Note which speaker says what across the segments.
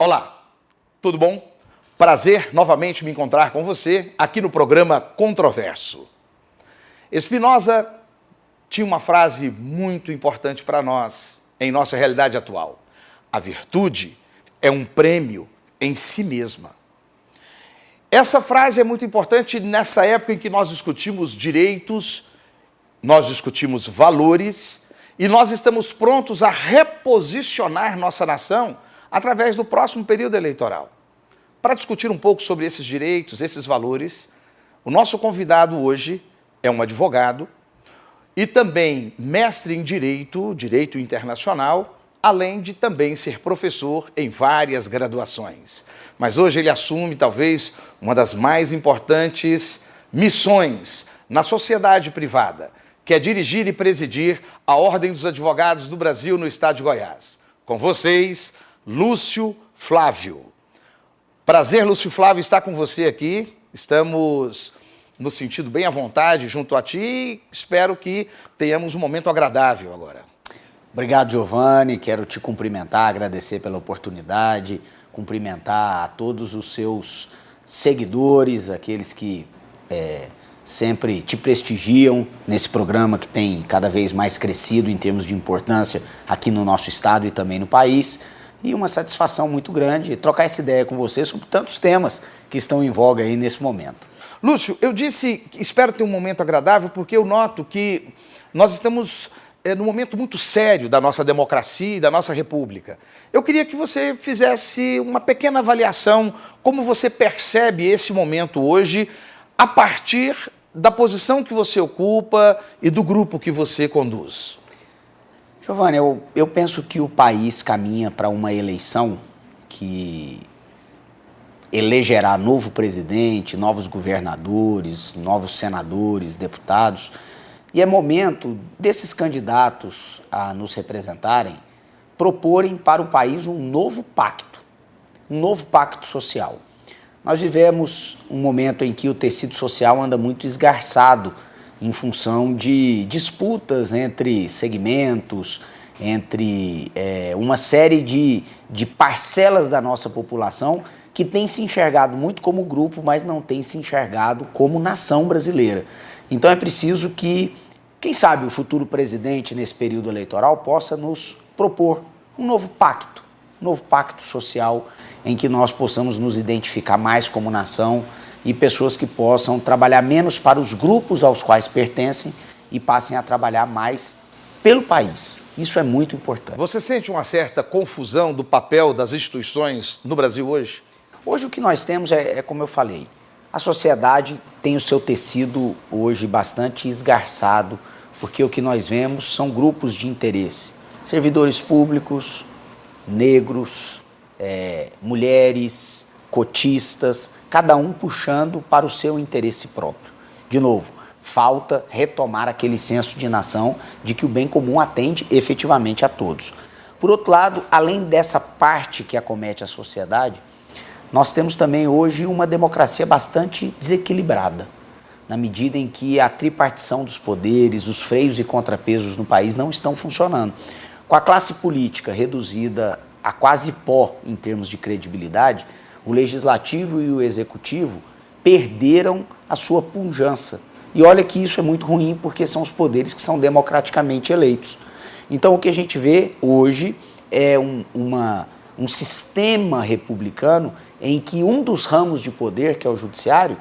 Speaker 1: Olá, tudo bom? Prazer novamente me encontrar com você aqui no programa Controverso. Spinoza tinha uma frase muito importante para nós em nossa realidade atual. A virtude é um prêmio em si mesma. Essa frase é muito importante nessa época em que nós discutimos direitos, nós discutimos valores e nós estamos prontos a reposicionar nossa nação através do próximo período eleitoral. Para discutir um pouco sobre esses direitos, esses valores, o nosso convidado hoje é um advogado e também mestre em direito, direito internacional, além de também ser professor em várias graduações. Mas hoje ele assume talvez uma das mais importantes missões na sociedade privada, que é dirigir e presidir a Ordem dos Advogados do Brasil no estado de Goiás. Com vocês, Lúcio Flávio. Prazer, Lúcio Flávio, estar com você aqui. Estamos no sentido bem à vontade junto a ti. Espero que tenhamos um momento agradável agora.
Speaker 2: Obrigado, Giovanni. Quero te cumprimentar, agradecer pela oportunidade, cumprimentar a todos os seus seguidores, aqueles que é, sempre te prestigiam nesse programa que tem cada vez mais crescido em termos de importância aqui no nosso estado e também no país e uma satisfação muito grande trocar essa ideia com você sobre tantos temas que estão em voga aí nesse momento.
Speaker 1: Lúcio, eu disse espero ter um momento agradável porque eu noto que nós estamos é, num momento muito sério da nossa democracia e da nossa república. Eu queria que você fizesse uma pequena avaliação como você percebe esse momento hoje a partir da posição que você ocupa e do grupo que você conduz.
Speaker 2: Giovanni, eu, eu penso que o país caminha para uma eleição que elegerá novo presidente, novos governadores, novos senadores, deputados. E é momento desses candidatos a nos representarem proporem para o país um novo pacto, um novo pacto social. Nós vivemos um momento em que o tecido social anda muito esgarçado em função de disputas entre segmentos, entre é, uma série de, de parcelas da nossa população que tem se enxergado muito como grupo, mas não tem se enxergado como nação brasileira. Então é preciso que, quem sabe, o futuro presidente nesse período eleitoral possa nos propor um novo pacto, um novo pacto social em que nós possamos nos identificar mais como nação e pessoas que possam trabalhar menos para os grupos aos quais pertencem e passem a trabalhar mais pelo país. Isso é muito importante.
Speaker 1: Você sente uma certa confusão do papel das instituições no Brasil hoje?
Speaker 2: Hoje o que nós temos é, é como eu falei, a sociedade tem o seu tecido hoje bastante esgarçado, porque o que nós vemos são grupos de interesse. Servidores públicos, negros, é, mulheres, cotistas, cada um puxando para o seu interesse próprio. De novo, falta retomar aquele senso de nação de que o bem comum atende efetivamente a todos. Por outro lado, além dessa parte que acomete a sociedade, nós temos também hoje uma democracia bastante desequilibrada, na medida em que a tripartição dos poderes, os freios e contrapesos no país não estão funcionando. Com a classe política reduzida a quase pó em termos de credibilidade, o legislativo e o executivo perderam a sua pujança. E olha que isso é muito ruim porque são os poderes que são democraticamente eleitos. Então o que a gente vê hoje é um, uma, um sistema republicano em que um dos ramos de poder, que é o judiciário,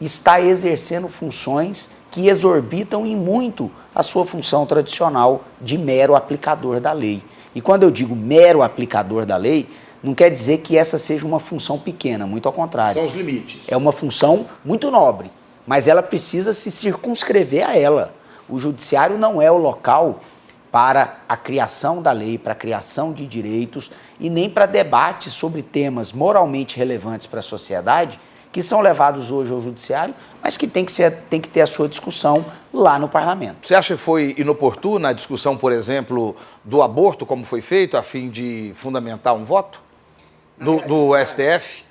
Speaker 2: está exercendo funções que exorbitam em muito a sua função tradicional de mero aplicador da lei. E quando eu digo mero aplicador da lei, não quer dizer que essa seja uma função pequena, muito ao contrário.
Speaker 1: São os limites.
Speaker 2: É uma função muito nobre, mas ela precisa se circunscrever a ela. O judiciário não é o local para a criação da lei, para a criação de direitos e nem para debates sobre temas moralmente relevantes para a sociedade que são levados hoje ao judiciário, mas que tem que, ser, tem que ter a sua discussão lá no parlamento.
Speaker 1: Você acha que foi inoportuna a discussão, por exemplo, do aborto, como foi feito, a fim de fundamentar um voto? do, do STF?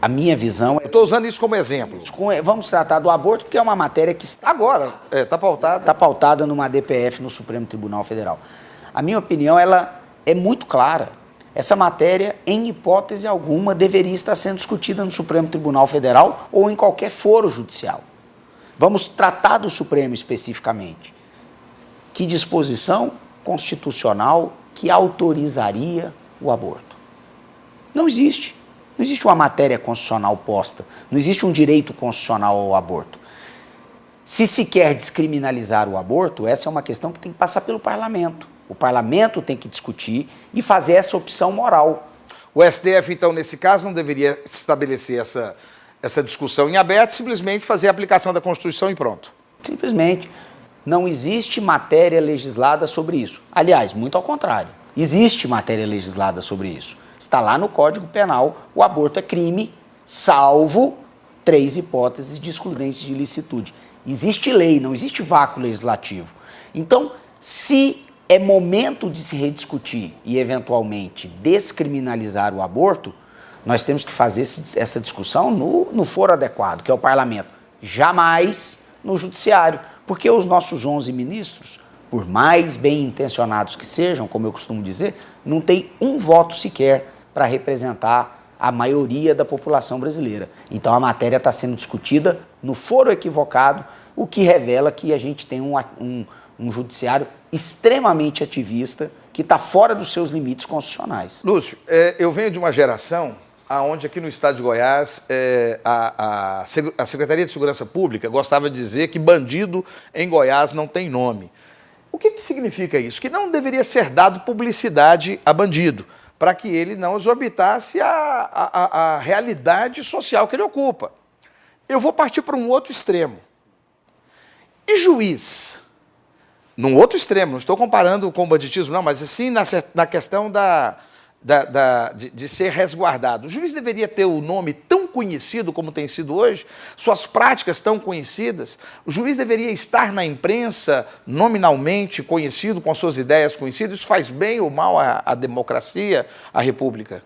Speaker 2: A minha visão.
Speaker 1: Eu estou usando isso como exemplo.
Speaker 2: Vamos tratar do aborto, porque é uma matéria que está.
Speaker 1: Agora, está é, tá pautada.
Speaker 2: Está pautada numa DPF no Supremo Tribunal Federal. A minha opinião ela é muito clara. Essa matéria, em hipótese alguma, deveria estar sendo discutida no Supremo Tribunal Federal ou em qualquer foro judicial. Vamos tratar do Supremo especificamente. Que disposição constitucional que autorizaria o aborto? Não existe. Não existe uma matéria constitucional posta, não existe um direito constitucional ao aborto. Se se quer descriminalizar o aborto, essa é uma questão que tem que passar pelo parlamento. O parlamento tem que discutir e fazer essa opção moral.
Speaker 1: O STF, então, nesse caso, não deveria estabelecer essa, essa discussão em aberto, simplesmente fazer a aplicação da Constituição e pronto.
Speaker 2: Simplesmente. Não existe matéria legislada sobre isso. Aliás, muito ao contrário. Existe matéria legislada sobre isso. Está lá no Código Penal, o aborto é crime, salvo três hipóteses de excludentes de ilicitude. Existe lei, não existe vácuo legislativo. Então, se é momento de se rediscutir e, eventualmente, descriminalizar o aborto, nós temos que fazer essa discussão no, no foro adequado, que é o parlamento. Jamais no judiciário. Porque os nossos 11 ministros por mais bem intencionados que sejam, como eu costumo dizer, não tem um voto sequer para representar a maioria da população brasileira. Então a matéria está sendo discutida no foro equivocado, o que revela que a gente tem um, um, um judiciário extremamente ativista que está fora dos seus limites constitucionais.
Speaker 1: Lúcio, é, eu venho de uma geração aonde aqui no estado de Goiás é, a, a, a Secretaria de Segurança Pública gostava de dizer que bandido em Goiás não tem nome. O que, que significa isso? Que não deveria ser dado publicidade a bandido, para que ele não exorbitasse a, a, a realidade social que ele ocupa. Eu vou partir para um outro extremo. E juiz? Num outro extremo, não estou comparando com o banditismo, não, mas assim na, na questão da, da, da, de, de, ser resguardado. O juiz deveria ter o nome tão conhecido como tem sido hoje, suas práticas tão conhecidas. O juiz deveria estar na imprensa nominalmente conhecido, com as suas ideias conhecidas. Isso faz bem ou mal à, à democracia, à república,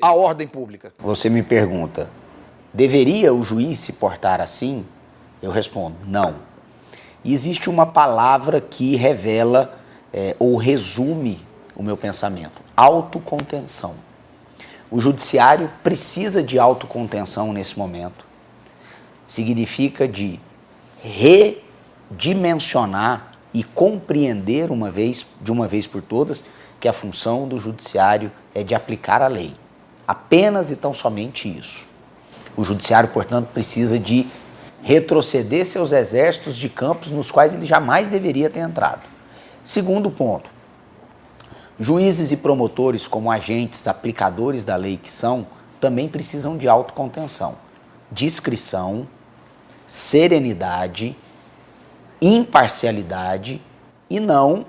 Speaker 1: à ordem pública?
Speaker 2: Você me pergunta, deveria o juiz se portar assim? Eu respondo, não. E existe uma palavra que revela é, ou resume o meu pensamento autocontenção. O judiciário precisa de autocontenção nesse momento. Significa de redimensionar e compreender uma vez, de uma vez por todas, que a função do judiciário é de aplicar a lei. Apenas e tão somente isso. O judiciário, portanto, precisa de retroceder seus exércitos de campos nos quais ele jamais deveria ter entrado. Segundo ponto, Juízes e promotores, como agentes aplicadores da lei que são, também precisam de autocontenção, discrição, serenidade, imparcialidade e não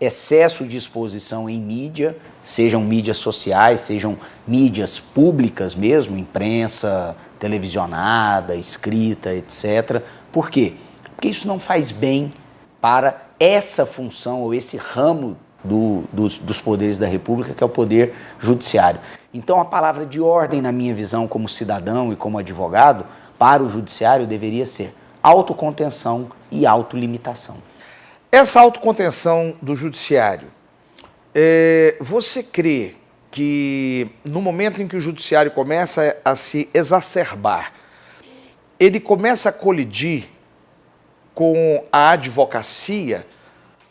Speaker 2: excesso de exposição em mídia, sejam mídias sociais, sejam mídias públicas mesmo, imprensa, televisionada, escrita, etc. Por quê? Porque isso não faz bem para essa função ou esse ramo do, dos, dos poderes da República, que é o poder judiciário. Então, a palavra de ordem, na minha visão, como cidadão e como advogado, para o judiciário deveria ser autocontenção e autolimitação.
Speaker 1: Essa autocontenção do judiciário, é, você crê que no momento em que o judiciário começa a se exacerbar, ele começa a colidir com a advocacia?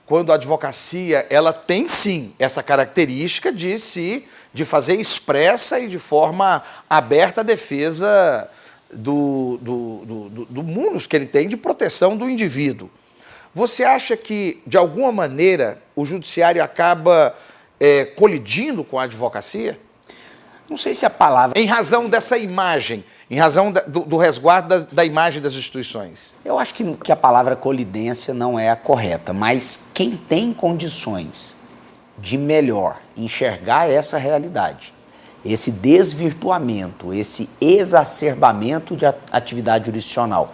Speaker 1: Quando a advocacia ela tem sim essa característica de se de fazer expressa e de forma aberta a defesa do, do, do, do munus que ele tem de proteção do indivíduo. Você acha que, de alguma maneira, o judiciário acaba é, colidindo com a advocacia?
Speaker 2: Não sei se a palavra.
Speaker 1: Em razão dessa imagem em razão da, do, do, resguardo da, da, imagem das instituições?
Speaker 2: Eu acho que, que a palavra colidência não é a correta, mas quem tem condições de melhor enxergar essa realidade, esse desvirtuamento, esse exacerbamento de atividade jurisdicional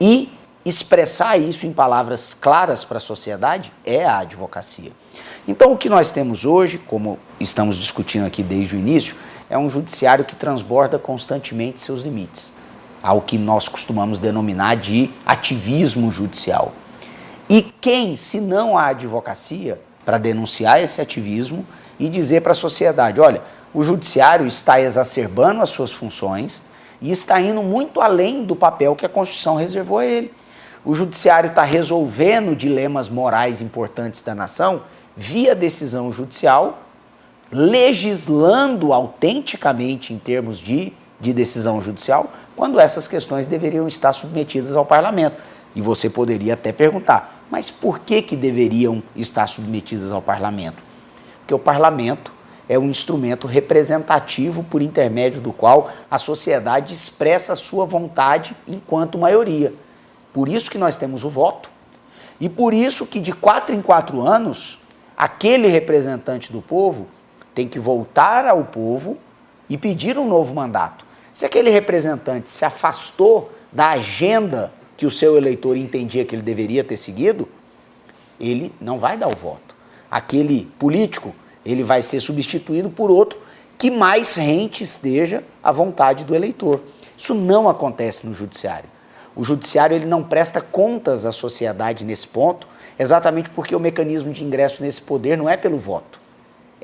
Speaker 2: e expressar isso em palavras claras para a sociedade é a advocacia. Então, o que nós temos hoje, como estamos discutindo aqui desde o início, é um judiciário que transborda constantemente seus limites, ao que nós costumamos denominar de ativismo judicial. E quem, se não a advocacia, para denunciar esse ativismo e dizer para a sociedade: olha, o judiciário está exacerbando as suas funções e está indo muito além do papel que a Constituição reservou a ele. O judiciário está resolvendo dilemas morais importantes da nação via decisão judicial, legislando autenticamente em termos de, de decisão judicial, quando essas questões deveriam estar submetidas ao parlamento. E você poderia até perguntar, mas por que, que deveriam estar submetidas ao parlamento? Porque o parlamento é um instrumento representativo por intermédio do qual a sociedade expressa a sua vontade enquanto maioria. Por isso que nós temos o voto. E por isso que de quatro em quatro anos, aquele representante do povo tem que voltar ao povo e pedir um novo mandato. Se aquele representante se afastou da agenda que o seu eleitor entendia que ele deveria ter seguido, ele não vai dar o voto. Aquele político ele vai ser substituído por outro que mais rente esteja à vontade do eleitor. Isso não acontece no judiciário. O judiciário ele não presta contas à sociedade nesse ponto, exatamente porque o mecanismo de ingresso nesse poder não é pelo voto,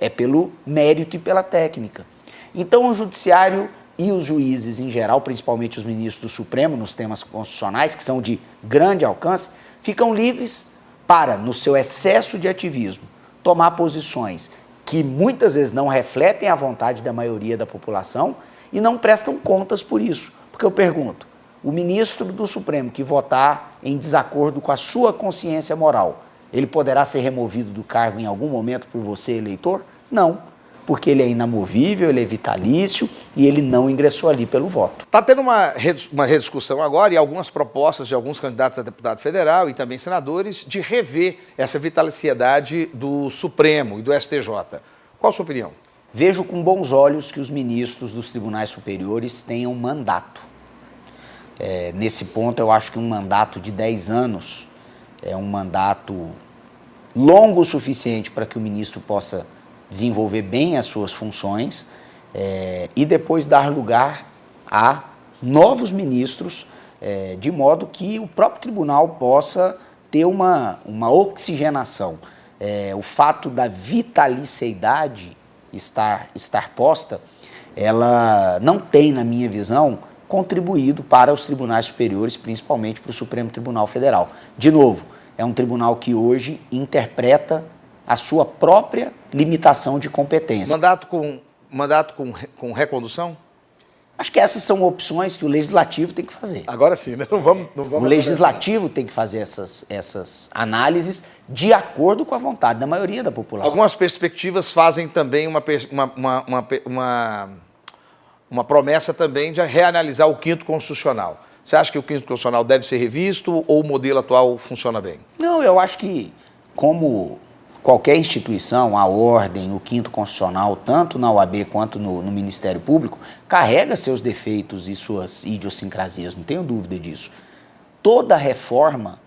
Speaker 2: é pelo mérito e pela técnica. Então o judiciário e os juízes em geral, principalmente os ministros do Supremo nos temas constitucionais, que são de grande alcance, ficam livres para, no seu excesso de ativismo, tomar posições que muitas vezes não refletem a vontade da maioria da população e não prestam contas por isso. Porque eu pergunto, o ministro do Supremo que votar em desacordo com a sua consciência moral, ele poderá ser removido do cargo em algum momento por você, eleitor? Não porque ele é inamovível, ele é vitalício e ele não ingressou ali pelo voto.
Speaker 1: Está tendo uma, uma rediscussão agora e algumas propostas de alguns candidatos a deputado federal e também senadores de rever essa vitaliciedade do Supremo e do STJ. Qual a sua opinião?
Speaker 2: Vejo com bons olhos que os ministros dos tribunais superiores tenham mandato. É, nesse ponto, eu acho que um mandato de 10 anos é um mandato longo o suficiente para que o ministro possa desenvolver bem as suas funções é, e depois dar lugar a novos ministros, é, de modo que o próprio tribunal possa ter uma, uma oxigenação. É, o fato da vitaliciedade estar, estar posta, ela não tem, na minha visão, contribuído para os tribunais superiores, principalmente para o Supremo Tribunal Federal. De novo, é um tribunal que hoje interpreta a sua própria limitação de competência.
Speaker 1: Mandato com, mandato com, com recondução?
Speaker 2: Acho que essas são opções que o legislativo tem que fazer.
Speaker 1: Agora sim, né? Não vamos, não vamos
Speaker 2: o legislativo tem que fazer essas, essas análises de acordo com a vontade da maioria da população.
Speaker 1: Algumas perspectivas fazem também uma, uma, uma, uma, uma, uma promessa também de reanalisar o quinto constitucional. Você acha que o quinto constitucional deve ser revisto ou o modelo atual funciona bem?
Speaker 2: Não, eu acho que como qualquer instituição, a ordem, o quinto constitucional, tanto na OAB quanto no, no, Ministério Público, carrega seus defeitos e suas idiosincrasias, não tenho dúvida disso. Toda reforma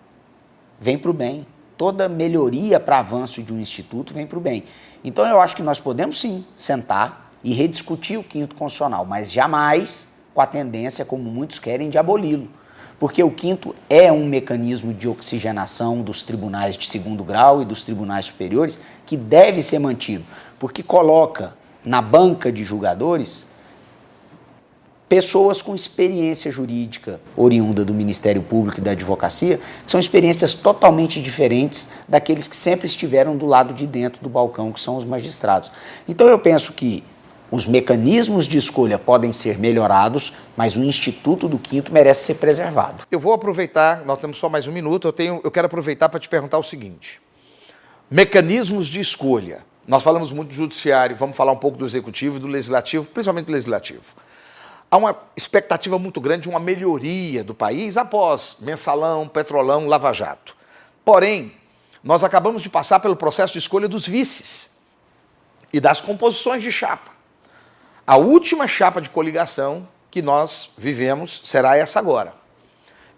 Speaker 2: vem para o bem, toda melhoria para avanço de um instituto vem para o bem. Então eu acho que nós podemos sim sentar e rediscutir o quinto constitucional, mas jamais com a tendência, como muitos querem, de aboli-lo porque o quinto é um mecanismo de oxigenação dos tribunais de segundo grau e dos tribunais superiores que deve ser mantido, porque coloca na banca de julgadores pessoas com experiência jurídica oriunda do Ministério Público e da advocacia, que são experiências totalmente diferentes daqueles que sempre estiveram do lado de dentro do balcão, que são os magistrados. Então eu penso que os mecanismos de escolha podem ser melhorados, mas o Instituto do Quinto merece ser preservado.
Speaker 1: Eu vou aproveitar, nós temos só mais um minuto, eu, tenho, eu quero aproveitar para te perguntar o seguinte: mecanismos de escolha. Nós falamos muito do judiciário, vamos falar um pouco do executivo e do legislativo, principalmente do legislativo. Há uma expectativa muito grande de uma melhoria do país após mensalão, petrolão, lava-jato. Porém, nós acabamos de passar pelo processo de escolha dos vices e das composições de chapa. A última chapa de coligação que nós vivemos será essa agora.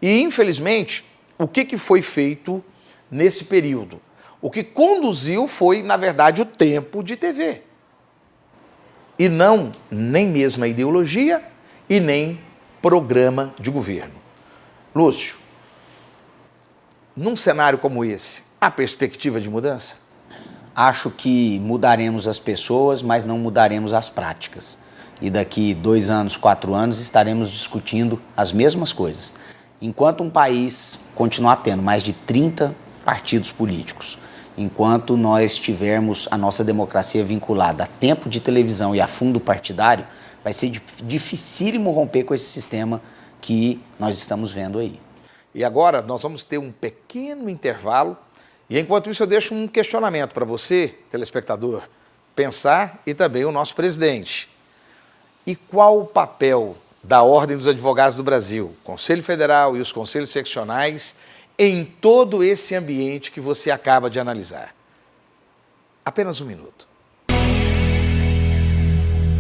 Speaker 1: E, infelizmente, o que, que foi feito nesse período? O que conduziu foi, na verdade, o tempo de TV. e não nem mesmo a ideologia e nem programa de governo. Lúcio, num cenário como esse, há perspectiva de mudança?
Speaker 2: Acho que mudaremos as pessoas, mas não mudaremos as práticas. E daqui dois anos, quatro anos, estaremos discutindo as mesmas coisas. Enquanto um país continuar tendo mais de 30 partidos políticos, enquanto nós tivermos a nossa democracia vinculada a tempo de televisão e a fundo partidário, vai ser dificílimo romper com esse sistema que nós estamos vendo aí.
Speaker 1: E agora nós vamos ter um pequeno intervalo. E enquanto isso, eu deixo um questionamento para você, telespectador, pensar e também o nosso presidente. E qual o papel da Ordem dos Advogados do Brasil, Conselho Federal e os conselhos seccionais em todo esse ambiente que você acaba de analisar. Apenas um minuto.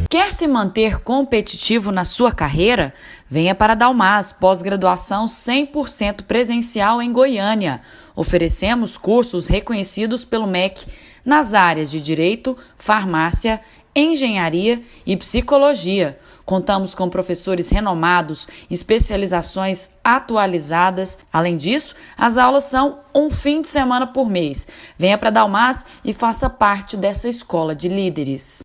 Speaker 3: Quer se manter competitivo na sua carreira? Venha para Dalmas, pós-graduação 100% presencial em Goiânia. Oferecemos cursos reconhecidos pelo MEC nas áreas de Direito, Farmácia, Engenharia e Psicologia Contamos com professores renomados, especializações atualizadas. Além disso, as aulas são um fim de semana por mês. Venha para Dalmas e faça parte dessa escola de líderes.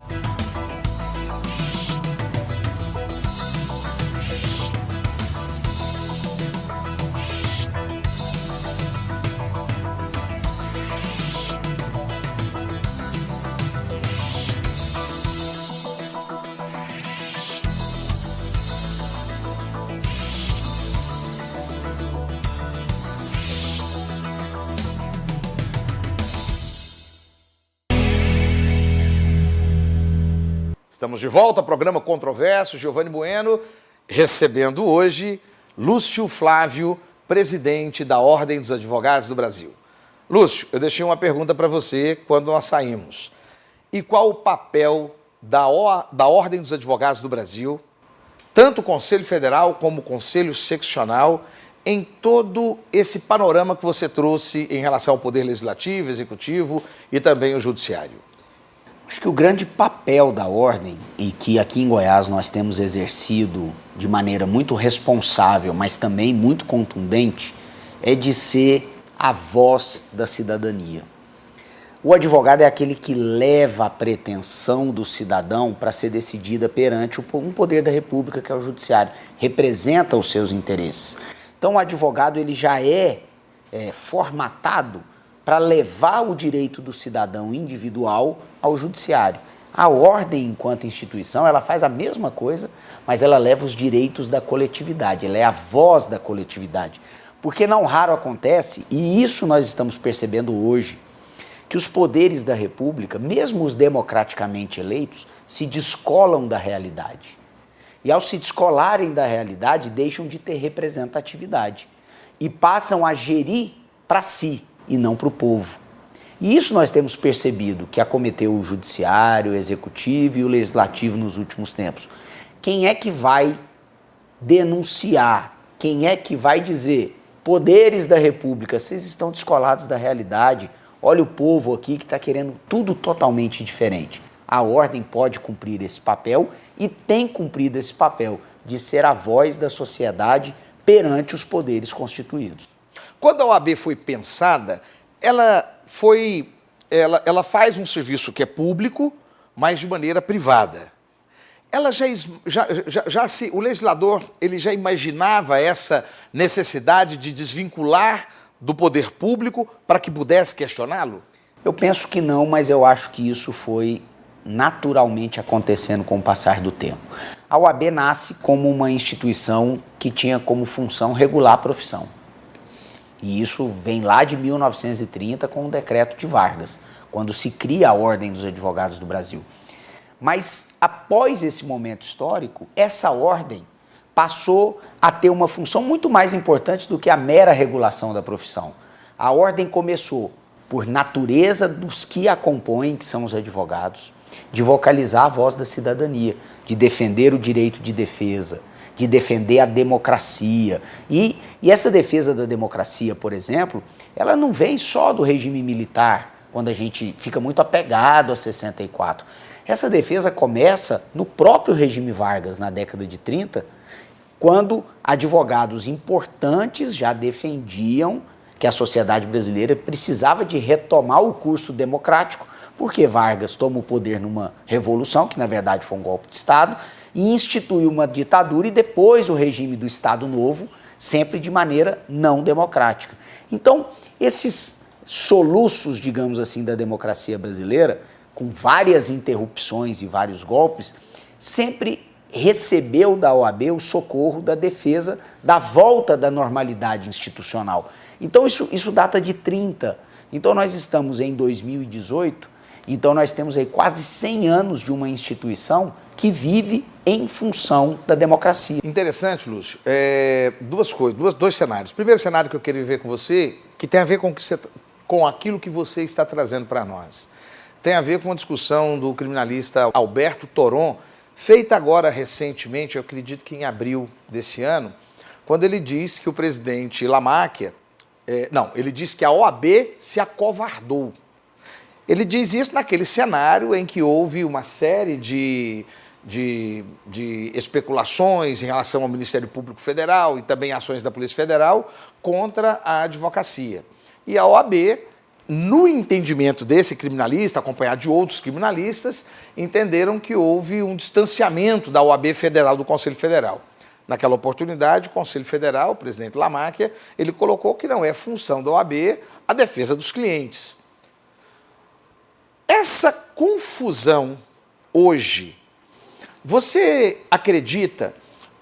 Speaker 1: Estamos de volta ao programa Controverso, Giovanni Bueno, recebendo hoje Lúcio Flávio, presidente da Ordem dos Advogados do Brasil. Lúcio, eu deixei uma pergunta para você quando nós saímos. E qual o papel da, o, da Ordem dos Advogados do Brasil, tanto o Conselho Federal como o Conselho Seccional, em todo esse panorama que você trouxe em relação ao Poder Legislativo, Executivo e também o Judiciário?
Speaker 2: Acho que o grande papel da ordem, e que aqui em Goiás nós temos exercido de maneira muito responsável, mas também muito contundente, é de ser a voz da cidadania. O advogado é aquele que leva a pretensão do cidadão para ser decidida perante um poder da República, que é o judiciário, representa os seus interesses. Então, o advogado ele já é, é formatado para levar o direito do cidadão individual ao judiciário. A ordem, enquanto instituição, ela faz a mesma coisa, mas ela leva os direitos da coletividade, ela é a voz da coletividade. Porque não raro acontece, e isso nós estamos percebendo hoje, que os poderes da República, mesmo os democraticamente eleitos, se descolam da realidade. E ao se descolarem da realidade, deixam de ter representatividade e passam a gerir para si e não para o povo. E isso nós temos percebido que acometeu o judiciário, o executivo e o legislativo nos últimos tempos. Quem é que vai denunciar? Quem é que vai dizer, poderes da República, vocês estão descolados da realidade? Olha o povo aqui que está querendo tudo totalmente diferente. A ordem pode cumprir esse papel e tem cumprido esse papel de ser a voz da sociedade perante os poderes constituídos.
Speaker 1: Quando a OAB foi pensada, ela foi. Ela, ela faz um serviço que é público, mas de maneira privada. Ela já, já, já, já se, o legislador ele já imaginava essa necessidade de desvincular do poder público para que pudesse questioná-lo?
Speaker 2: Eu penso que não, mas eu acho que isso foi naturalmente acontecendo com o passar do tempo. A OAB nasce como uma instituição que tinha como função regular a profissão. E isso vem lá de 1930 com o decreto de Vargas, quando se cria a Ordem dos Advogados do Brasil. Mas após esse momento histórico, essa ordem passou a ter uma função muito mais importante do que a mera regulação da profissão. A ordem começou, por natureza dos que a compõem, que são os advogados, de vocalizar a voz da cidadania, de defender o direito de defesa, de defender a democracia. E, e essa defesa da democracia, por exemplo, ela não vem só do regime militar, quando a gente fica muito apegado a 64. Essa defesa começa no próprio regime Vargas, na década de 30, quando advogados importantes já defendiam que a sociedade brasileira precisava de retomar o curso democrático, porque Vargas toma o poder numa revolução, que na verdade foi um golpe de Estado, e instituiu uma ditadura e depois o regime do Estado Novo, sempre de maneira não democrática. Então, esses soluços, digamos assim, da democracia brasileira, com várias interrupções e vários golpes, sempre recebeu da OAB o socorro da defesa da volta da normalidade institucional. Então isso, isso data de 30. Então nós estamos em 2018, então nós temos aí quase 100 anos de uma instituição que vive em função da democracia.
Speaker 1: Interessante, Lúcio. É, duas coisas, duas, dois cenários. Primeiro cenário que eu queria ver com você, que tem a ver com, que você, com aquilo que você está trazendo para nós. Tem a ver com a discussão do criminalista Alberto Toron, feita agora recentemente, eu acredito que em abril desse ano, quando ele diz que o presidente Lamáquia, é, não, ele diz que a OAB se acovardou. Ele diz isso naquele cenário em que houve uma série de, de, de especulações em relação ao Ministério Público Federal e também ações da Polícia Federal contra a advocacia. E a OAB no entendimento desse criminalista, acompanhado de outros criminalistas, entenderam que houve um distanciamento da OAB Federal do Conselho Federal. Naquela oportunidade, o Conselho Federal, o presidente Lamáquia, ele colocou que não é função da OAB a defesa dos clientes. Essa confusão hoje, você acredita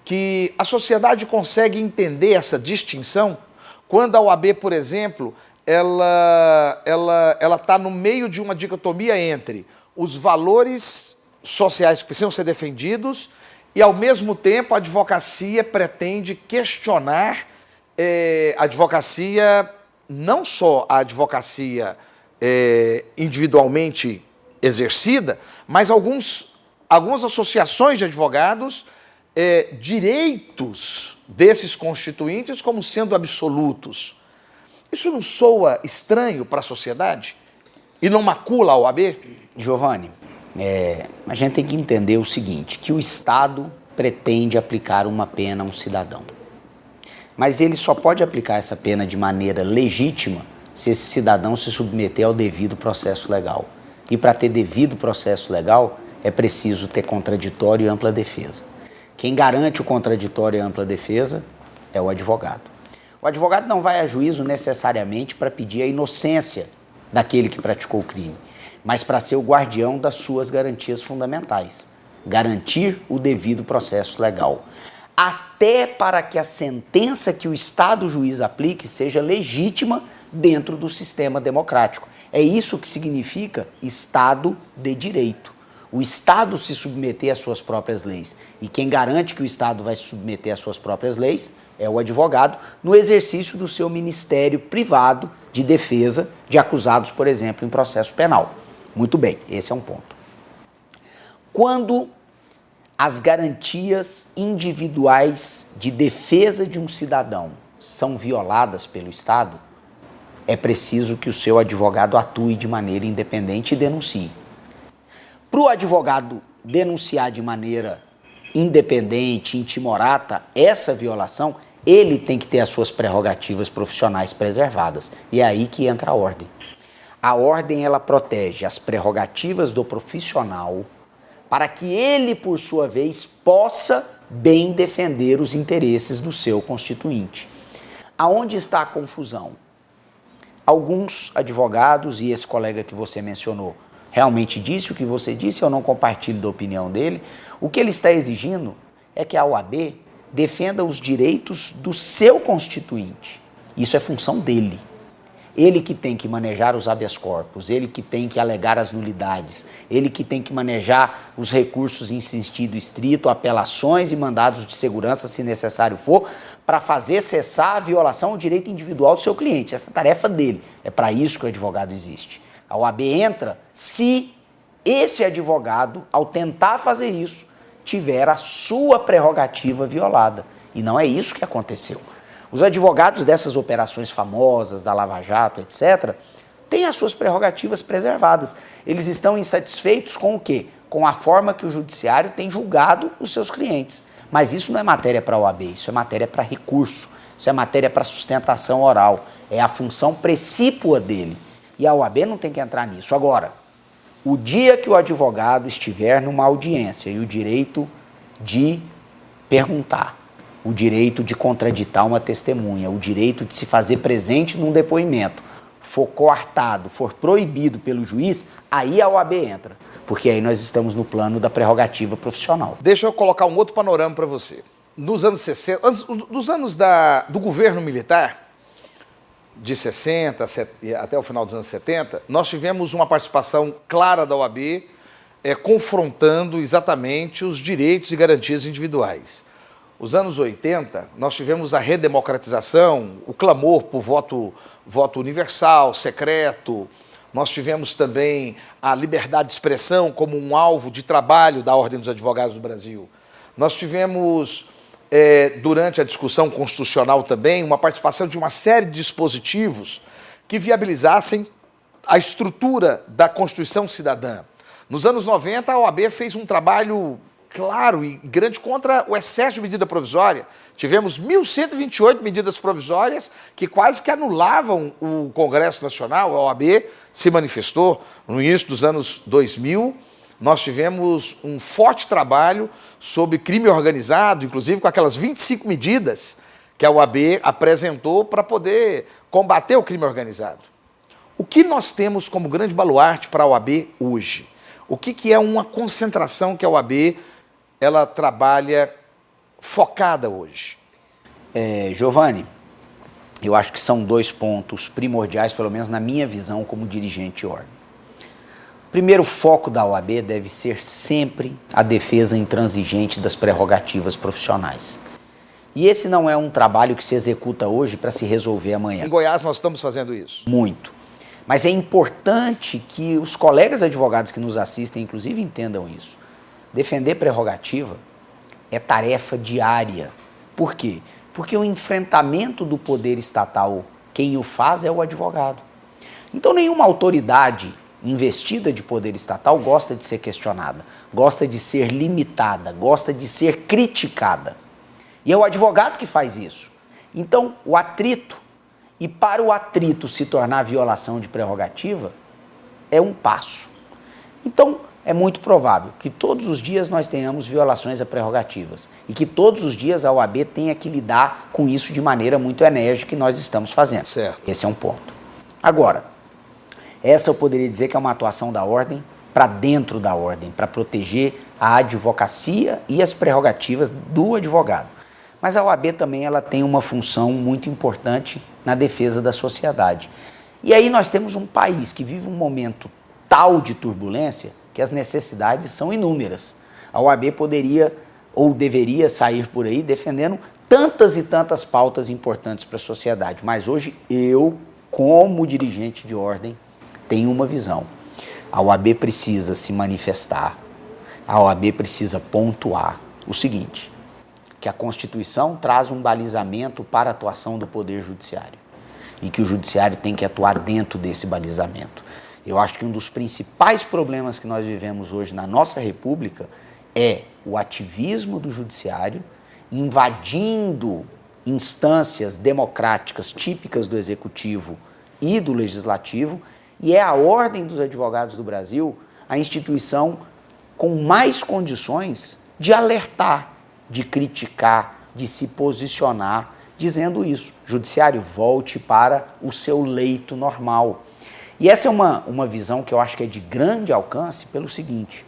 Speaker 1: que a sociedade consegue entender essa distinção? Quando a OAB, por exemplo, ela ela ela está no meio de uma dicotomia entre os valores sociais que precisam ser defendidos e ao mesmo tempo a advocacia pretende questionar é, a advocacia não só a advocacia é, individualmente exercida, mas alguns, algumas associações de advogados é, direitos desses constituintes como sendo absolutos. Isso não soa estranho para a sociedade? E não macula a OAB?
Speaker 2: Giovanni, é, a gente tem que entender o seguinte, que o Estado pretende aplicar uma pena a um cidadão. Mas ele só pode aplicar essa pena de maneira legítima se esse cidadão se submeter ao devido processo legal. E para ter devido processo legal, é preciso ter contraditório e ampla defesa. Quem garante o contraditório e ampla defesa é o advogado. O advogado não vai a juízo necessariamente para pedir a inocência daquele que praticou o crime, mas para ser o guardião das suas garantias fundamentais, garantir o devido processo legal. Até para que a sentença que o Estado juiz aplique seja legítima dentro do sistema democrático. É isso que significa Estado de direito o Estado se submeter às suas próprias leis. E quem garante que o Estado vai se submeter às suas próprias leis é o advogado, no exercício do seu ministério privado de defesa de acusados, por exemplo, em processo penal. Muito bem, esse é um ponto. Quando as garantias individuais de defesa de um cidadão são violadas pelo Estado, é preciso que o seu advogado atue de maneira independente e denuncie. Para o advogado denunciar de maneira independente, intimorata, essa violação, ele tem que ter as suas prerrogativas profissionais preservadas. E é aí que entra a ordem. A ordem ela protege as prerrogativas do profissional para que ele, por sua vez, possa bem defender os interesses do seu constituinte. Aonde está a confusão? Alguns advogados e esse colega que você mencionou realmente disse o que você disse, eu não compartilho da opinião dele. O que ele está exigindo é que a OAB defenda os direitos do seu constituinte. Isso é função dele. Ele que tem que manejar os habeas corpus, ele que tem que alegar as nulidades, ele que tem que manejar os recursos em sentido estrito, apelações e mandados de segurança, se necessário for, para fazer cessar a violação ao direito individual do seu cliente. Essa tarefa dele. É para isso que o advogado existe. A OAB entra se esse advogado, ao tentar fazer isso, tiver a sua prerrogativa violada. E não é isso que aconteceu. Os advogados dessas operações famosas, da Lava Jato, etc., têm as suas prerrogativas preservadas. Eles estão insatisfeitos com o quê? Com a forma que o judiciário tem julgado os seus clientes. Mas isso não é matéria para a OAB, isso é matéria para recurso, isso é matéria para sustentação oral. É a função precípua dele. E a OAB não tem que entrar nisso. Agora, o dia que o advogado estiver numa audiência e o direito de perguntar, o direito de contraditar uma testemunha, o direito de se fazer presente num depoimento, for coartado, for proibido pelo juiz, aí a OAB entra. Porque aí nós estamos no plano da prerrogativa profissional.
Speaker 1: Deixa eu colocar um outro panorama para você. Nos anos 60, dos anos da, do governo militar, de 60 até o final dos anos 70, nós tivemos uma participação clara da OAB é, confrontando exatamente os direitos e garantias individuais. Os anos 80, nós tivemos a redemocratização, o clamor por voto, voto universal, secreto. Nós tivemos também a liberdade de expressão como um alvo de trabalho da Ordem dos Advogados do Brasil. Nós tivemos, é, durante a discussão constitucional também, uma participação de uma série de dispositivos que viabilizassem a estrutura da Constituição Cidadã. Nos anos 90, a OAB fez um trabalho claro e grande contra o excesso de medida provisória. Tivemos 1.128 medidas provisórias que quase que anulavam o Congresso Nacional, a OAB se manifestou no início dos anos 2000. Nós tivemos um forte trabalho sobre crime organizado, inclusive com aquelas 25 medidas que a OAB apresentou para poder combater o crime organizado. O que nós temos como grande baluarte para a OAB hoje? O que, que é uma concentração que a OAB ela trabalha focada hoje?
Speaker 2: É, Giovanni, eu acho que são dois pontos primordiais, pelo menos na minha visão como dirigente de ordem. Primeiro foco da OAB deve ser sempre a defesa intransigente das prerrogativas profissionais. E esse não é um trabalho que se executa hoje para se resolver amanhã.
Speaker 1: Em Goiás nós estamos fazendo isso.
Speaker 2: Muito. Mas é importante que os colegas advogados que nos assistem, inclusive, entendam isso. Defender prerrogativa é tarefa diária. Por quê? Porque o enfrentamento do poder estatal, quem o faz é o advogado. Então, nenhuma autoridade investida de poder estatal gosta de ser questionada, gosta de ser limitada, gosta de ser criticada. E é o advogado que faz isso. Então, o atrito, e para o atrito se tornar violação de prerrogativa, é um passo. Então, é muito provável que todos os dias nós tenhamos violações a prerrogativas e que todos os dias a OAB tenha que lidar com isso de maneira muito enérgica e nós estamos fazendo.
Speaker 1: Certo.
Speaker 2: Esse é um ponto. Agora, essa eu poderia dizer que é uma atuação da ordem para dentro da ordem, para proteger a advocacia e as prerrogativas do advogado. Mas a OAB também ela tem uma função muito importante na defesa da sociedade. E aí nós temos um país que vive um momento tal de turbulência que as necessidades são inúmeras. A OAB poderia ou deveria sair por aí defendendo tantas e tantas pautas importantes para a sociedade, mas hoje eu, como dirigente de ordem, tenho uma visão. A OAB precisa se manifestar, a OAB precisa pontuar o seguinte: que a Constituição traz um balizamento para a atuação do Poder Judiciário e que o Judiciário tem que atuar dentro desse balizamento. Eu acho que um dos principais problemas que nós vivemos hoje na nossa República é o ativismo do judiciário invadindo instâncias democráticas típicas do executivo e do legislativo, e é a Ordem dos Advogados do Brasil a instituição com mais condições de alertar, de criticar, de se posicionar, dizendo isso: judiciário, volte para o seu leito normal. E essa é uma, uma visão que eu acho que é de grande alcance pelo seguinte: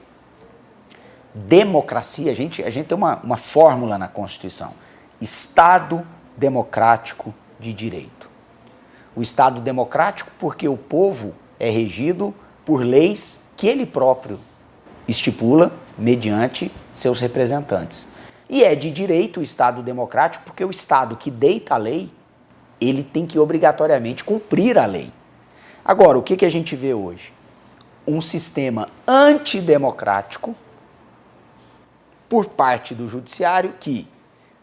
Speaker 2: democracia, a gente, a gente tem uma, uma fórmula na Constituição: Estado democrático de direito. O Estado democrático, porque o povo é regido por leis que ele próprio estipula mediante seus representantes. E é de direito o Estado democrático, porque o Estado que deita a lei, ele tem que obrigatoriamente cumprir a lei. Agora, o que, que a gente vê hoje? Um sistema antidemocrático por parte do judiciário que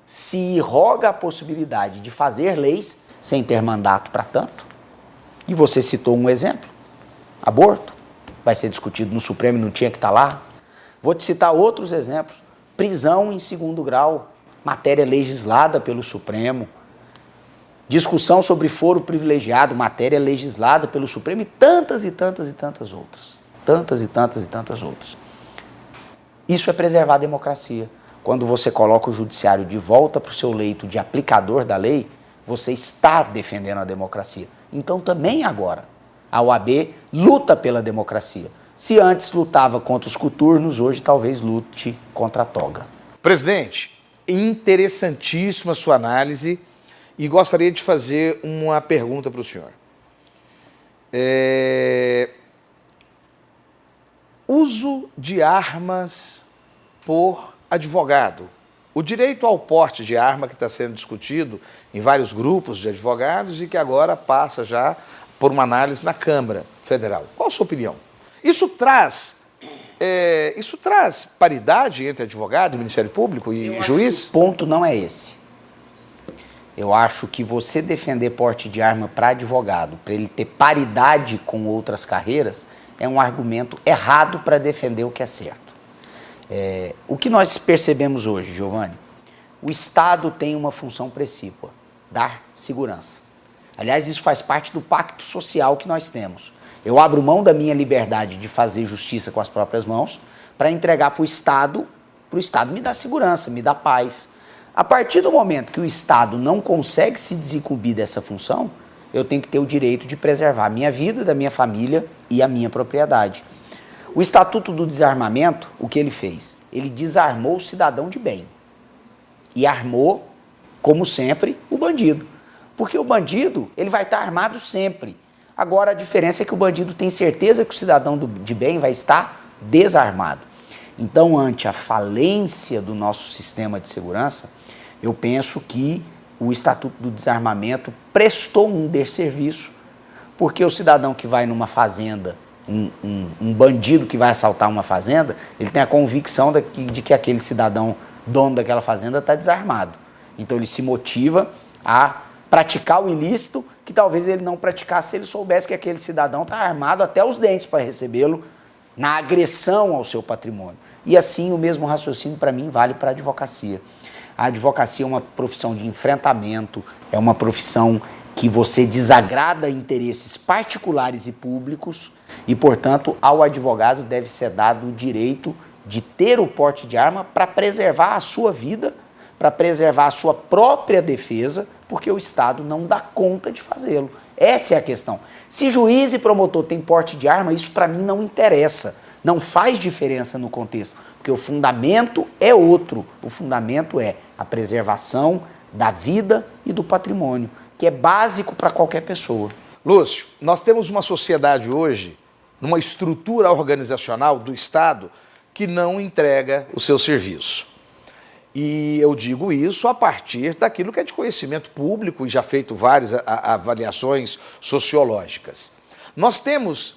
Speaker 2: se roga a possibilidade de fazer leis sem ter mandato para tanto, E você citou um exemplo: aborto. Vai ser discutido no Supremo e não tinha que estar tá lá. Vou te citar outros exemplos: prisão em segundo grau, matéria legislada pelo Supremo. Discussão sobre foro privilegiado, matéria legislada pelo Supremo e tantas e tantas e tantas outras. Tantas e tantas e tantas outras. Isso é preservar a democracia. Quando você coloca o judiciário de volta para o seu leito de aplicador da lei, você está defendendo a democracia. Então também agora, a OAB luta pela democracia. Se antes lutava contra os coturnos, hoje talvez lute contra a toga.
Speaker 1: Presidente, interessantíssima sua análise e gostaria de fazer uma pergunta para o senhor. É... Uso de armas por advogado. O direito ao porte de arma que está sendo discutido em vários grupos de advogados e que agora passa já por uma análise na Câmara Federal. Qual a sua opinião? Isso traz é, isso traz paridade entre advogado, Ministério Público e Eu juiz?
Speaker 2: o ponto não é esse. Eu acho que você defender porte de arma para advogado, para ele ter paridade com outras carreiras, é um argumento errado para defender o que é certo. É, o que nós percebemos hoje, Giovanni? O Estado tem uma função precípua, dar segurança. Aliás, isso faz parte do pacto social que nós temos. Eu abro mão da minha liberdade de fazer justiça com as próprias mãos para entregar para o Estado, para o Estado me dar segurança, me dar paz. A partir do momento que o Estado não consegue se desincumbir dessa função, eu tenho que ter o direito de preservar a minha vida, da minha família e a minha propriedade. O Estatuto do Desarmamento, o que ele fez? Ele desarmou o cidadão de bem e armou, como sempre, o bandido. Porque o bandido, ele vai estar armado sempre. Agora a diferença é que o bandido tem certeza que o cidadão do, de bem vai estar desarmado. Então, ante a falência do nosso sistema de segurança, eu penso que o Estatuto do Desarmamento prestou um desserviço, porque o cidadão que vai numa fazenda um, um, um, bandido que vai assaltar uma fazenda, ele tem a convicção de que, de que aquele cidadão dono daquela fazenda está desarmado. Então ele se motiva a praticar o ilícito que talvez ele não praticasse se ele soubesse que aquele cidadão está armado até os dentes para recebê-lo na agressão ao seu patrimônio. E assim o mesmo raciocínio para mim vale para a advocacia. A advocacia é uma profissão de enfrentamento, é uma profissão que você desagrada interesses particulares e públicos e, portanto, ao advogado deve ser dado o direito de ter o porte de arma para preservar a sua vida, para preservar a sua própria defesa, porque o Estado não dá conta de fazê-lo. Essa é a questão. Se juiz e promotor têm porte de arma, isso para mim não interessa. Não faz diferença no contexto, porque o fundamento é outro. O fundamento é a preservação da vida e do patrimônio que é básico para qualquer pessoa.
Speaker 1: Lúcio, nós temos uma sociedade hoje, numa estrutura organizacional do Estado, que não entrega o seu serviço. E eu digo isso a partir daquilo que é de conhecimento público e já feito várias avaliações sociológicas. Nós temos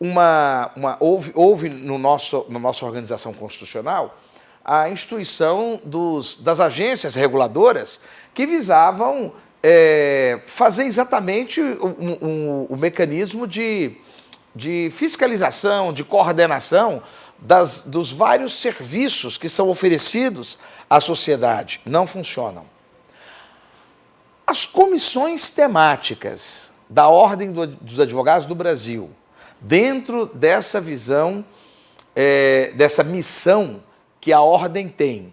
Speaker 1: uma. uma houve, houve no nosso, na nossa organização constitucional a instituição dos, das agências reguladoras que visavam é, fazer exatamente o, o, o mecanismo de, de fiscalização, de coordenação das, dos vários serviços que são oferecidos à sociedade. Não funcionam. As comissões temáticas da Ordem do, dos Advogados do Brasil, dentro dessa visão, é, dessa missão que a Ordem tem,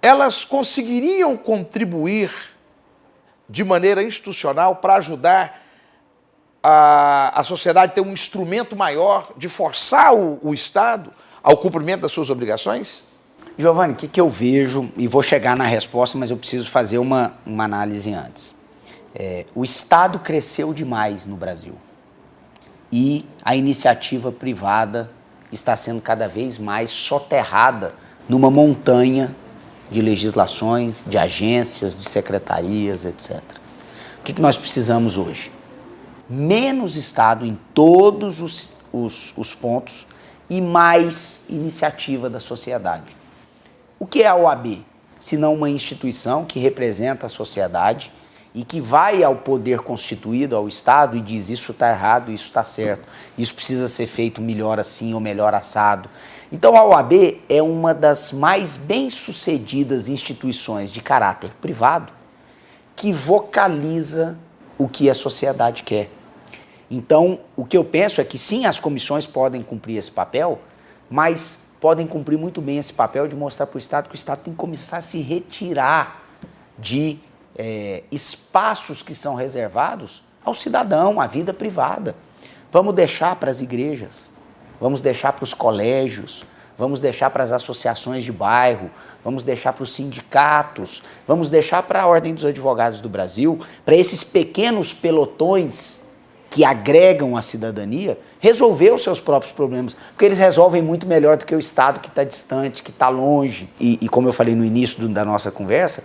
Speaker 1: elas conseguiriam contribuir de maneira institucional para ajudar a, a sociedade ter um instrumento maior de forçar o, o Estado ao cumprimento das suas obrigações?
Speaker 2: Giovanni, o que, que eu vejo, e vou chegar na resposta, mas eu preciso fazer uma, uma análise antes. É, o Estado cresceu demais no Brasil e a iniciativa privada está sendo cada vez mais soterrada numa montanha de legislações, de agências, de secretarias, etc. O que, que nós precisamos hoje? Menos Estado em todos os, os, os pontos e mais iniciativa da sociedade. O que é a OAB? Se não uma instituição que representa a sociedade e que vai ao poder constituído, ao Estado, e diz isso está errado, isso está certo, isso precisa ser feito melhor assim ou melhor assado. Então a OAB é uma das mais bem-sucedidas instituições de caráter privado que vocaliza o que a sociedade quer. Então, o que eu penso é que sim, as comissões podem cumprir esse papel, mas podem cumprir muito bem esse papel de mostrar para o Estado que o Estado tem que começar a se retirar de é, espaços que são reservados ao cidadão, à vida privada. Vamos deixar para as igrejas, vamos deixar para os colégios, vamos deixar para as associações de bairro, vamos deixar para os sindicatos, vamos deixar para a Ordem dos Advogados do Brasil, para esses pequenos pelotões que agregam a cidadania, resolver os seus próprios problemas. Porque eles resolvem muito melhor do que o Estado que está distante, que está longe. E, e, como eu falei no início do, da nossa conversa,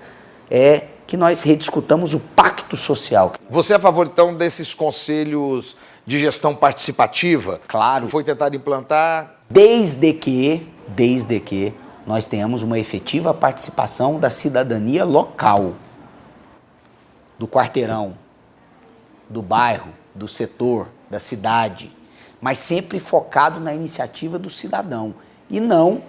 Speaker 2: é que nós rediscutamos o pacto social.
Speaker 1: Você é a favor, então, desses conselhos de gestão participativa?
Speaker 2: Claro.
Speaker 1: Foi tentado implantar?
Speaker 2: Desde que, desde que nós tenhamos uma efetiva participação da cidadania local, do quarteirão, do bairro, do setor, da cidade, mas sempre focado na iniciativa do cidadão e não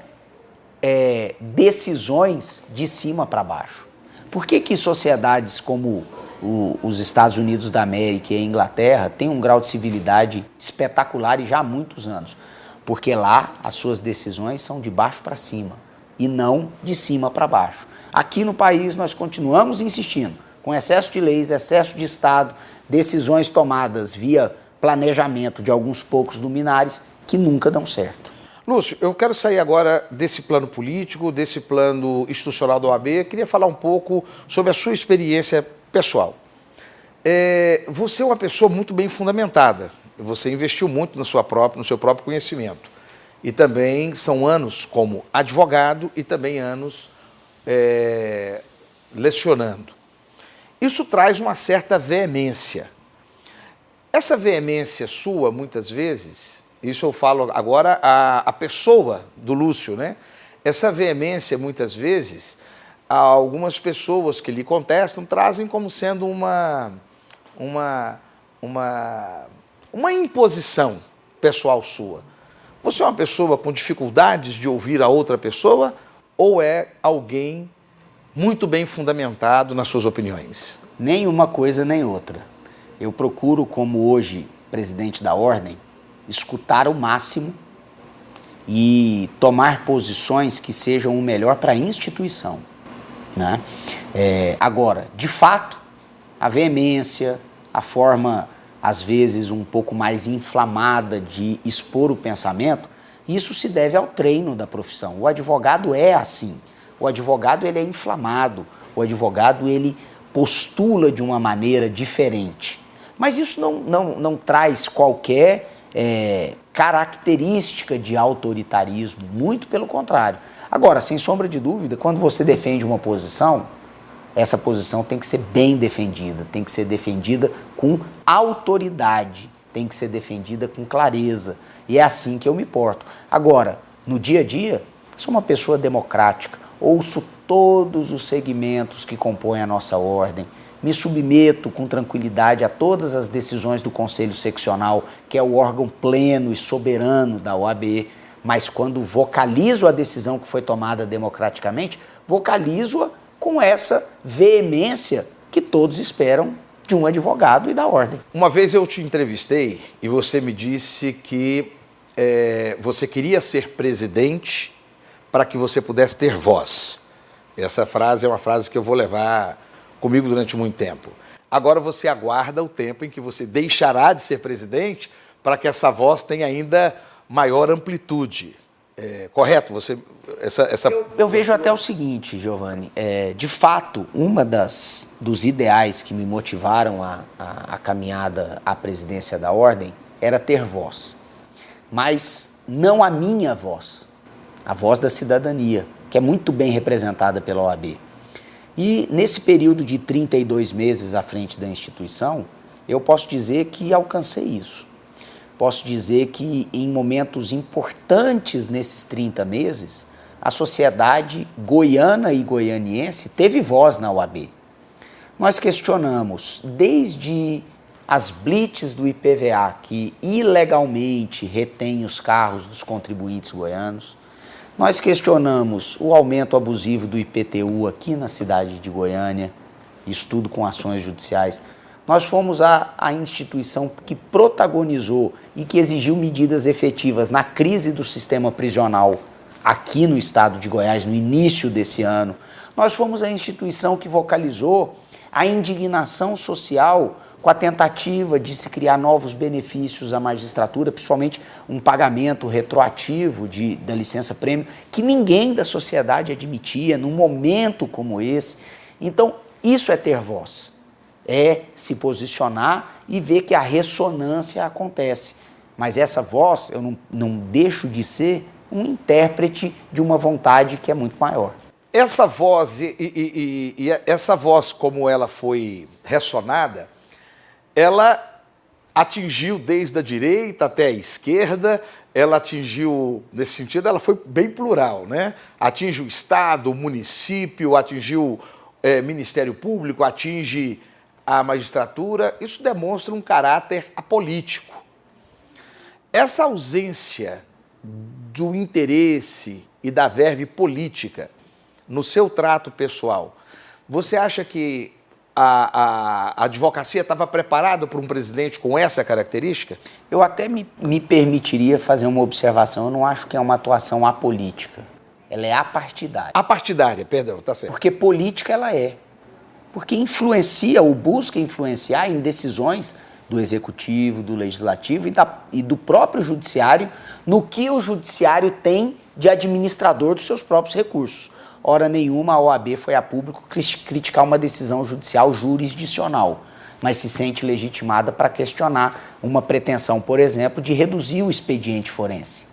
Speaker 2: é, decisões de cima para baixo. Por que, que sociedades como o, os Estados Unidos da América e a Inglaterra têm um grau de civilidade espetacular e já há muitos anos? Porque lá as suas decisões são de baixo para cima e não de cima para baixo. Aqui no país nós continuamos insistindo com excesso de leis, excesso de Estado, decisões tomadas via planejamento de alguns poucos luminares que nunca dão certo.
Speaker 1: Lúcio, eu quero sair agora desse plano político, desse plano institucional da OAB. Queria falar um pouco sobre a sua experiência pessoal. É, você é uma pessoa muito bem fundamentada. Você investiu muito na sua própria, no seu próprio conhecimento. E também são anos como advogado e também anos é, lecionando. Isso traz uma certa veemência. Essa veemência sua, muitas vezes, isso eu falo agora a, a pessoa do Lúcio, né? Essa veemência, muitas vezes, algumas pessoas que lhe contestam trazem como sendo uma, uma, uma, uma imposição pessoal sua. Você é uma pessoa com dificuldades de ouvir a outra pessoa ou é alguém muito bem fundamentado nas suas opiniões?
Speaker 2: Nem uma coisa nem outra. Eu procuro, como hoje presidente da ordem, escutar o máximo e tomar posições que sejam o melhor para a instituição. Né? É, agora, de fato, a veemência, a forma, às vezes, um pouco mais inflamada de expor o pensamento, isso se deve ao treino da profissão. O advogado é assim. O advogado ele é inflamado. O advogado ele postula de uma maneira diferente. Mas isso não, não, não traz qualquer é, característica de autoritarismo, muito pelo contrário. Agora, sem sombra de dúvida, quando você defende uma posição, essa posição tem que ser bem defendida, tem que ser defendida com autoridade, tem que ser defendida com clareza. E é assim que eu me porto. Agora, no dia a dia, sou uma pessoa democrática, ouço todos os segmentos que compõem a nossa ordem me submeto com tranquilidade a todas as decisões do Conselho Seccional, que é o órgão pleno e soberano da OAB, mas quando vocalizo a decisão que foi tomada democraticamente, vocalizo-a com essa veemência que todos esperam de um advogado e da ordem.
Speaker 1: Uma vez eu te entrevistei e você me disse que é, você queria ser presidente para que você pudesse ter voz. Essa frase é uma frase que eu vou levar comigo durante muito tempo. Agora você aguarda o tempo em que você deixará de ser presidente para que essa voz tenha ainda maior amplitude. É, correto? Você, essa, essa...
Speaker 2: Eu, eu, vejo até o seguinte, Giovanni. É, de fato, uma das dos ideais que me motivaram a, a, a caminhada à presidência da ordem era ter voz. Mas não a minha voz, a voz da cidadania, que é muito bem representada pela OAB. E nesse período de 32 meses à frente da instituição, eu posso dizer que alcancei isso. Posso dizer que em momentos importantes nesses 30 meses, a sociedade goiana e goianiense teve voz na UAB. Nós questionamos desde as blitz do IPVA, que ilegalmente retém os carros dos contribuintes goianos. Nós questionamos o aumento abusivo do IPTU aqui na cidade de Goiânia, isso tudo com ações judiciais. Nós fomos a, a instituição que protagonizou e que exigiu medidas efetivas na crise do sistema prisional aqui no estado de Goiás no início desse ano. Nós fomos a instituição que vocalizou a indignação social com a tentativa de se criar novos benefícios à magistratura, principalmente um pagamento retroativo de, da licença prêmio, que ninguém da sociedade admitia num momento como esse. Então, isso é ter voz, é se posicionar e ver que a ressonância acontece. Mas essa voz, eu não, não deixo de ser um intérprete de uma vontade que é muito maior.
Speaker 1: Essa voz e, e, e, e essa voz, como ela foi ressonada, ela atingiu desde a direita até a esquerda, ela atingiu, nesse sentido, ela foi bem plural, né? Atinge o Estado, o município, atingiu é, Ministério Público, atinge a magistratura. Isso demonstra um caráter apolítico. Essa ausência do interesse e da verve política no seu trato pessoal, você acha que a, a, a advocacia estava preparada para um presidente com essa característica?
Speaker 2: Eu até me, me permitiria fazer uma observação. Eu não acho que é uma atuação apolítica. Ela é apartidária.
Speaker 1: Apartidária, perdão, tá certo.
Speaker 2: Porque política ela é. Porque influencia ou busca influenciar em decisões do executivo, do legislativo e, da, e do próprio judiciário no que o judiciário tem de administrador dos seus próprios recursos hora nenhuma a OAB foi a público criticar uma decisão judicial jurisdicional, mas se sente legitimada para questionar uma pretensão, por exemplo, de reduzir o expediente forense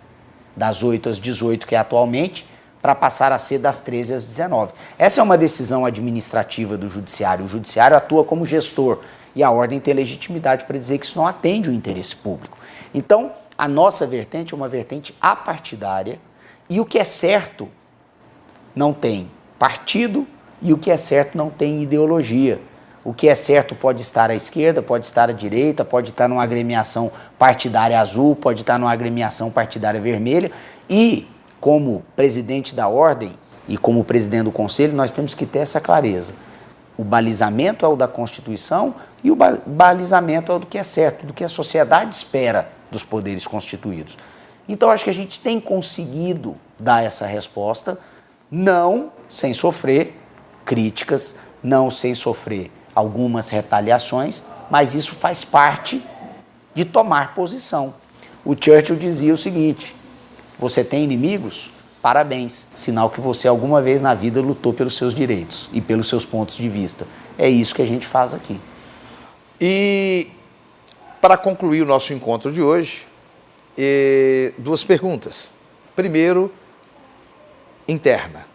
Speaker 2: das 8 às 18 que é atualmente, para passar a ser das 13 às 19. Essa é uma decisão administrativa do judiciário. O judiciário atua como gestor e a ordem tem legitimidade para dizer que isso não atende o interesse público. Então, a nossa vertente é uma vertente apartidária e o que é certo não tem partido e o que é certo não tem ideologia. O que é certo pode estar à esquerda, pode estar à direita, pode estar numa agremiação partidária azul, pode estar numa agremiação partidária vermelha. E, como presidente da ordem e como presidente do conselho, nós temos que ter essa clareza. O balizamento é o da Constituição e o balizamento é o do que é certo, do que a sociedade espera dos poderes constituídos. Então, acho que a gente tem conseguido dar essa resposta não sem sofrer críticas, não sem sofrer algumas retaliações, mas isso faz parte de tomar posição. O Churchill dizia o seguinte: você tem inimigos? Parabéns, sinal que você alguma vez na vida lutou pelos seus direitos e pelos seus pontos de vista. É isso que a gente faz aqui.
Speaker 1: E para concluir o nosso encontro de hoje, eh, duas perguntas. Primeiro, interna.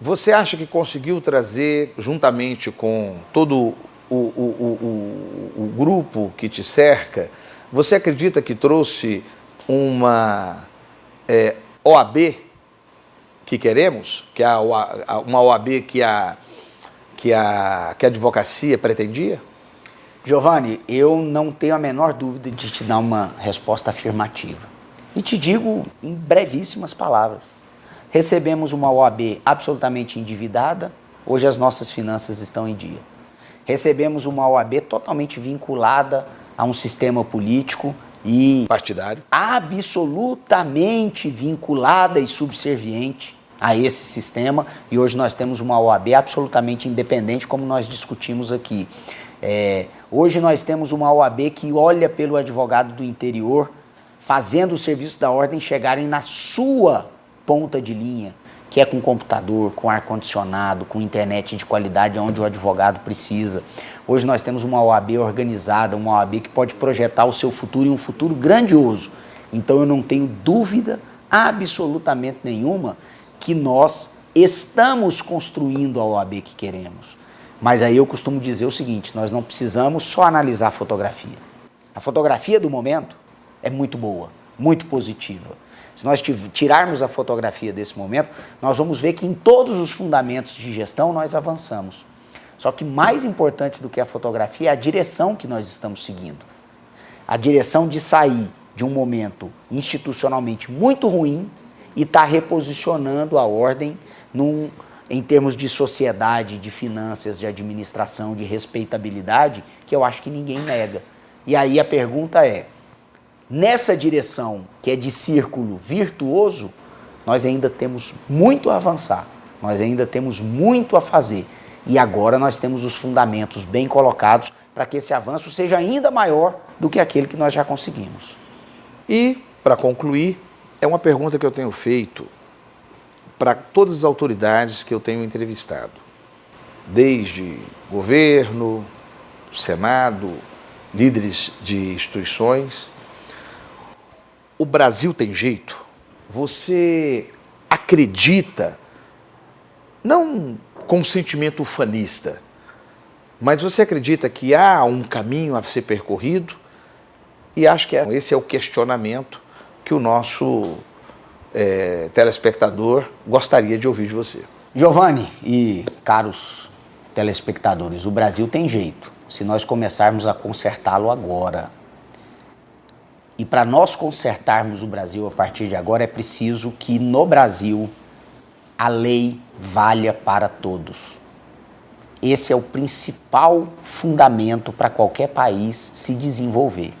Speaker 1: Você acha que conseguiu trazer, juntamente com todo o, o, o, o, grupo que te cerca, você acredita que trouxe uma é, OAB que queremos, que é uma OAB que a, que, a, que a advocacia pretendia?
Speaker 2: Giovanni, eu não tenho a menor dúvida de te dar uma resposta afirmativa. E te digo em brevíssimas palavras. Recebemos uma OAB absolutamente endividada, hoje as nossas finanças estão em dia. Recebemos uma OAB totalmente vinculada a um sistema político e
Speaker 1: partidário,
Speaker 2: absolutamente vinculada e subserviente a esse sistema. E hoje nós temos uma OAB absolutamente independente, como nós discutimos aqui. É, hoje nós temos uma OAB que olha pelo advogado do interior, fazendo o serviço da ordem chegarem na sua ponta de linha, que é com computador, com ar-condicionado, com internet de qualidade onde o advogado precisa. Hoje nós temos uma OAB organizada, uma OAB que pode projetar o seu futuro e um futuro grandioso. Então eu não tenho dúvida absolutamente nenhuma que nós estamos construindo a OAB que queremos. Mas aí eu costumo dizer o seguinte: nós não precisamos só analisar a fotografia. A fotografia do momento é muito boa, muito positiva. Se nós tirarmos a fotografia desse momento, nós vamos ver que em todos os fundamentos de gestão nós avançamos. Só que mais importante do que a fotografia é a direção que nós estamos seguindo. A direção de sair de um momento institucionalmente muito ruim e estar tá reposicionando a ordem num, em termos de sociedade, de finanças, de administração, de respeitabilidade, que eu acho que ninguém nega. E aí a pergunta é: nessa direção que é de círculo virtuoso, nós ainda temos muito a avançar, nós ainda temos muito a fazer. E agora nós temos os fundamentos bem colocados para que esse avanço seja ainda maior do que aquele que nós já conseguimos.
Speaker 1: E, para concluir, é uma pergunta que eu tenho feito para todas as autoridades que eu tenho entrevistado, desde governo, Senado, líderes de instituições. O Brasil tem jeito? Você acredita, não com sentimento ufanista, mas você acredita que há um caminho a ser percorrido? E acho que é, esse é o questionamento que o nosso é, telespectador gostaria de ouvir de você.
Speaker 2: Giovanni e caros telespectadores, o Brasil tem jeito se nós começarmos a consertá-lo agora. E para nós consertarmos o Brasil a partir de agora, é preciso que no Brasil a lei valha para todos. Esse é o principal fundamento para qualquer país se desenvolver.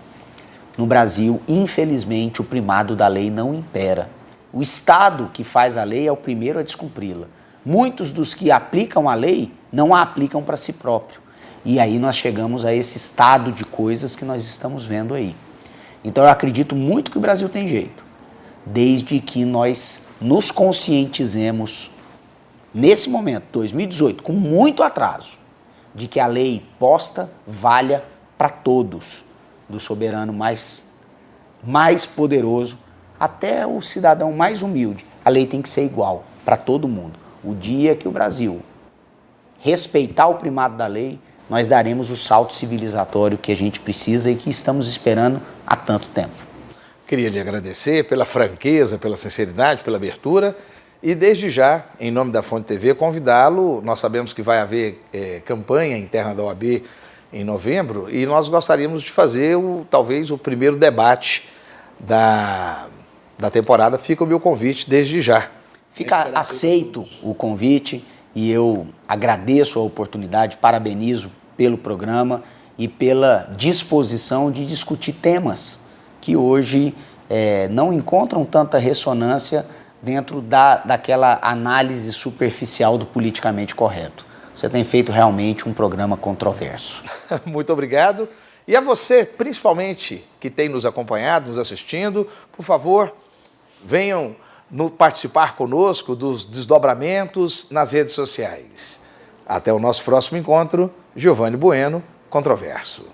Speaker 2: No Brasil, infelizmente, o primado da lei não impera. O Estado que faz a lei é o primeiro a descumpri-la. Muitos dos que aplicam a lei não a aplicam para si próprio. E aí nós chegamos a esse estado de coisas que nós estamos vendo aí. Então eu acredito muito que o Brasil tem jeito, desde que nós nos conscientizemos nesse momento, 2018, com muito atraso, de que a lei posta valha para todos, do soberano mais, mais poderoso até o cidadão mais humilde. A lei tem que ser igual para todo mundo. O dia que o Brasil respeitar o primado da lei, nós daremos o salto civilizatório que a gente precisa e que estamos esperando há tanto tempo.
Speaker 1: Queria lhe agradecer pela franqueza, pela sinceridade, pela abertura e desde já, em nome da Fonte TV, convidá-lo. Nós sabemos que vai haver é, campanha interna da OAB em novembro e nós gostaríamos de fazer o, talvez o primeiro debate da, da temporada. Fica o meu convite desde já.
Speaker 2: Fica aceito o convite e eu agradeço a oportunidade, parabenizo pelo programa e pela disposição de discutir temas que hoje é, não encontram tanta ressonância dentro da, daquela análise superficial do politicamente correto. Você tem feito realmente um programa controverso.
Speaker 1: Muito obrigado. E a você, principalmente, que tem nos acompanhado, nos assistindo, por favor, venham no participar conosco dos desdobramentos nas redes sociais. Até o nosso próximo encontro, Giovanni Bueno, Controverso.